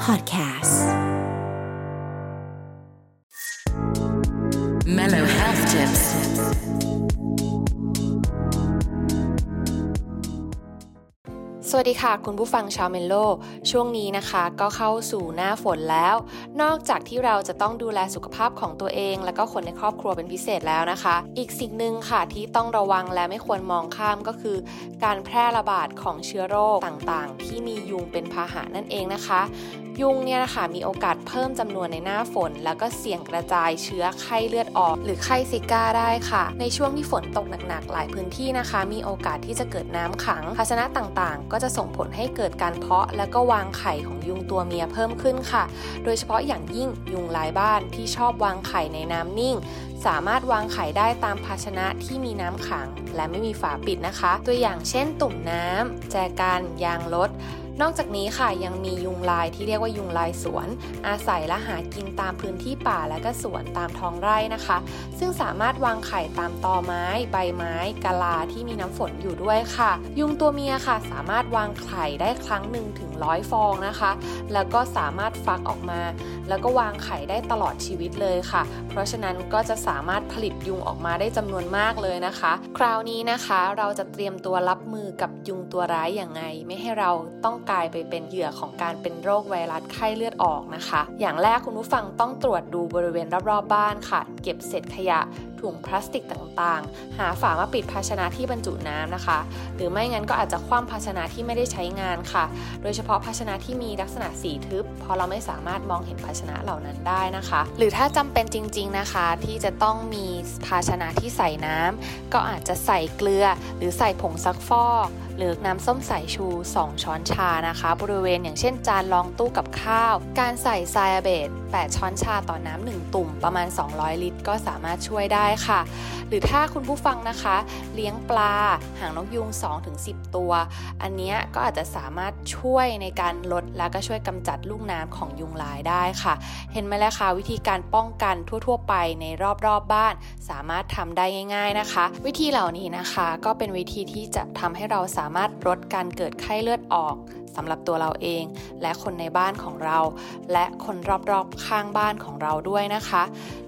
Podcast Mellow Health Tips. สวัสดีค่ะ คุณผู้ฟังชาวเมนโล ช่วงนี้นะคะก็เข้าสู่หน้าฝนแล้ว นอกจากที่เราจะต้องดูแลสุขภาพของตัวเอง และก็คนในครอบครัวเป็นพิเศษแล้วนะคะ อีกสิ่งหนึ่งค่ะที่ต้องระวังและไม่ควรมองข้ามก็คือ การแพร่ระบาดของเชื้อโรคต่างๆ ที่มียุงเป็นพาหะนั่นเองนะคะยุงเนี่ยนะคะมีโอกาสเพิ่มจำนวนในหน้าฝน แล้วก็เสี่ยงกระจายเชื้อไข้เลือดออก หรือไข้ซิก้าได้ค่ะ ในช่วงที่ฝนตกหนักๆ หลายพื้นที่นะคะ มีโอกาสที่จะเกิดน้ำขังภาชนะต่างๆ ก็จะส่งผลให้เกิดการเพาะและก็วางไข่ของยุงตัวเมียเพิ่มขึ้นค่ะ โดยเฉพาะอย่างยิ่งยุงลายบ้านที่ชอบวางไข่ในน้ำนิ่ง สามารถวางไข่ได้ตามภาชนะที่มีน้ำขัง และไม่มีฝาปิดนะคะ ตัวอย่างเช่นตุ่มน้ำแจกันยางรถ นอกจากนี้ค่ะยังมียุงลายที่เรียกว่ายุงลายสวน อาศัยและหากินตามพื้นที่ป่าและก็สวนตามท้องไร่นะคะ ซึ่งสามารถวางไข่ตามตอไม้ ใบไม้กะลาที่มีน้ำฝนอยู่ด้วยค่ะ ยุงตัวเมียค่ะ สามารถวางไข่ได้ครั้งหนึ่งถึงร้อยฟองนะคะ แล้วก็สามารถฟักออกมา แล้วก็วางไข่ได้ตลอดชีวิตเลยค่ะ เพราะฉะนั้นก็จะสามารถผลิตยุงออกมาได้จำนวนมากเลยนะคะ คราวนี้นะคะเราจะเตรียมตัวรับมือกับยุงตัวร้ายอย่างไง ไม่ให้เราต้องกลายไปเป็นเหยื่อของการเป็นโรคไวรัสไข้เลือดออกนะคะ อย่างแรกคุณผู้ฟังต้องตรวจดูบริเวณรอบๆบ้านค่ะ เก็บเศษขยะ ถุงพลาสติกต่างๆ หาฝามาปิดภาชนะที่บรรจุน้ำนะคะ หรือไม่งั้นก็อาจจะคว่ำภาชนะที่ไม่ได้ใช้งานค่ะ โดยเฉพาะภาชนะที่มีลักษณะสีทึบเพราะเราไม่สามารถมองเห็นภาชนะเหล่านั้นได้นะคะ หรือถ้าจำเป็นจริง ๆนะคะ ที่จะต้องมีภาชนะที่ใส่น้ำก็อาจจะใส่เกลือ หรือใส่ผงซักฟอกหรือน้ำส้มสายชู 2 ช้อนชานะคะ บริเวณอย่างเช่นจานรองตู้กับข้าว การใส่ไซอาเบต8ช้อนชาต่อน้ำ1ตุ่มประมาณ 200 ลิตร ก็สามารถช่วยได้ค่ะ หรือถ้าคุณผู้ฟังนะคะ เลี้ยงปลาหางนกยุง 2-10 ตัว อันนี้ก็อาจจะสามารถช่วยในการลดและก็ช่วยกำจัดลูกน้ำของยุงลายได้ค่ะ เห็นไหมล่ะคะวิธีการป้องกันทั่ว ๆ ไปในรอบๆบบ้าน สามารถทำได้ง่าย ๆนะคะ วิธีเหล่านี้นะคะ ก็เป็นวิธีที่จะทำให้เราสามารถลดการเกิดไข้เลือดออก สำหรับตัวเราเอง และคนในบ้านของเรา และคนรอบๆข้างบ้านของเราด้วยนะคะ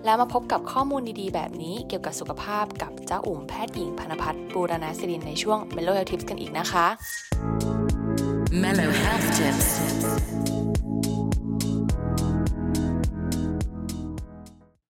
แล้วมาพบกับข้อมูลดีๆ แบบนี้เกี่ยวกับสุขภาพกับเจ้าอุ่มแพทย์หญิงพนพัฒน์บูรณาสิรินในช่วง Mellow Health Tips กันอีกนะคะ Mellow Health Tips.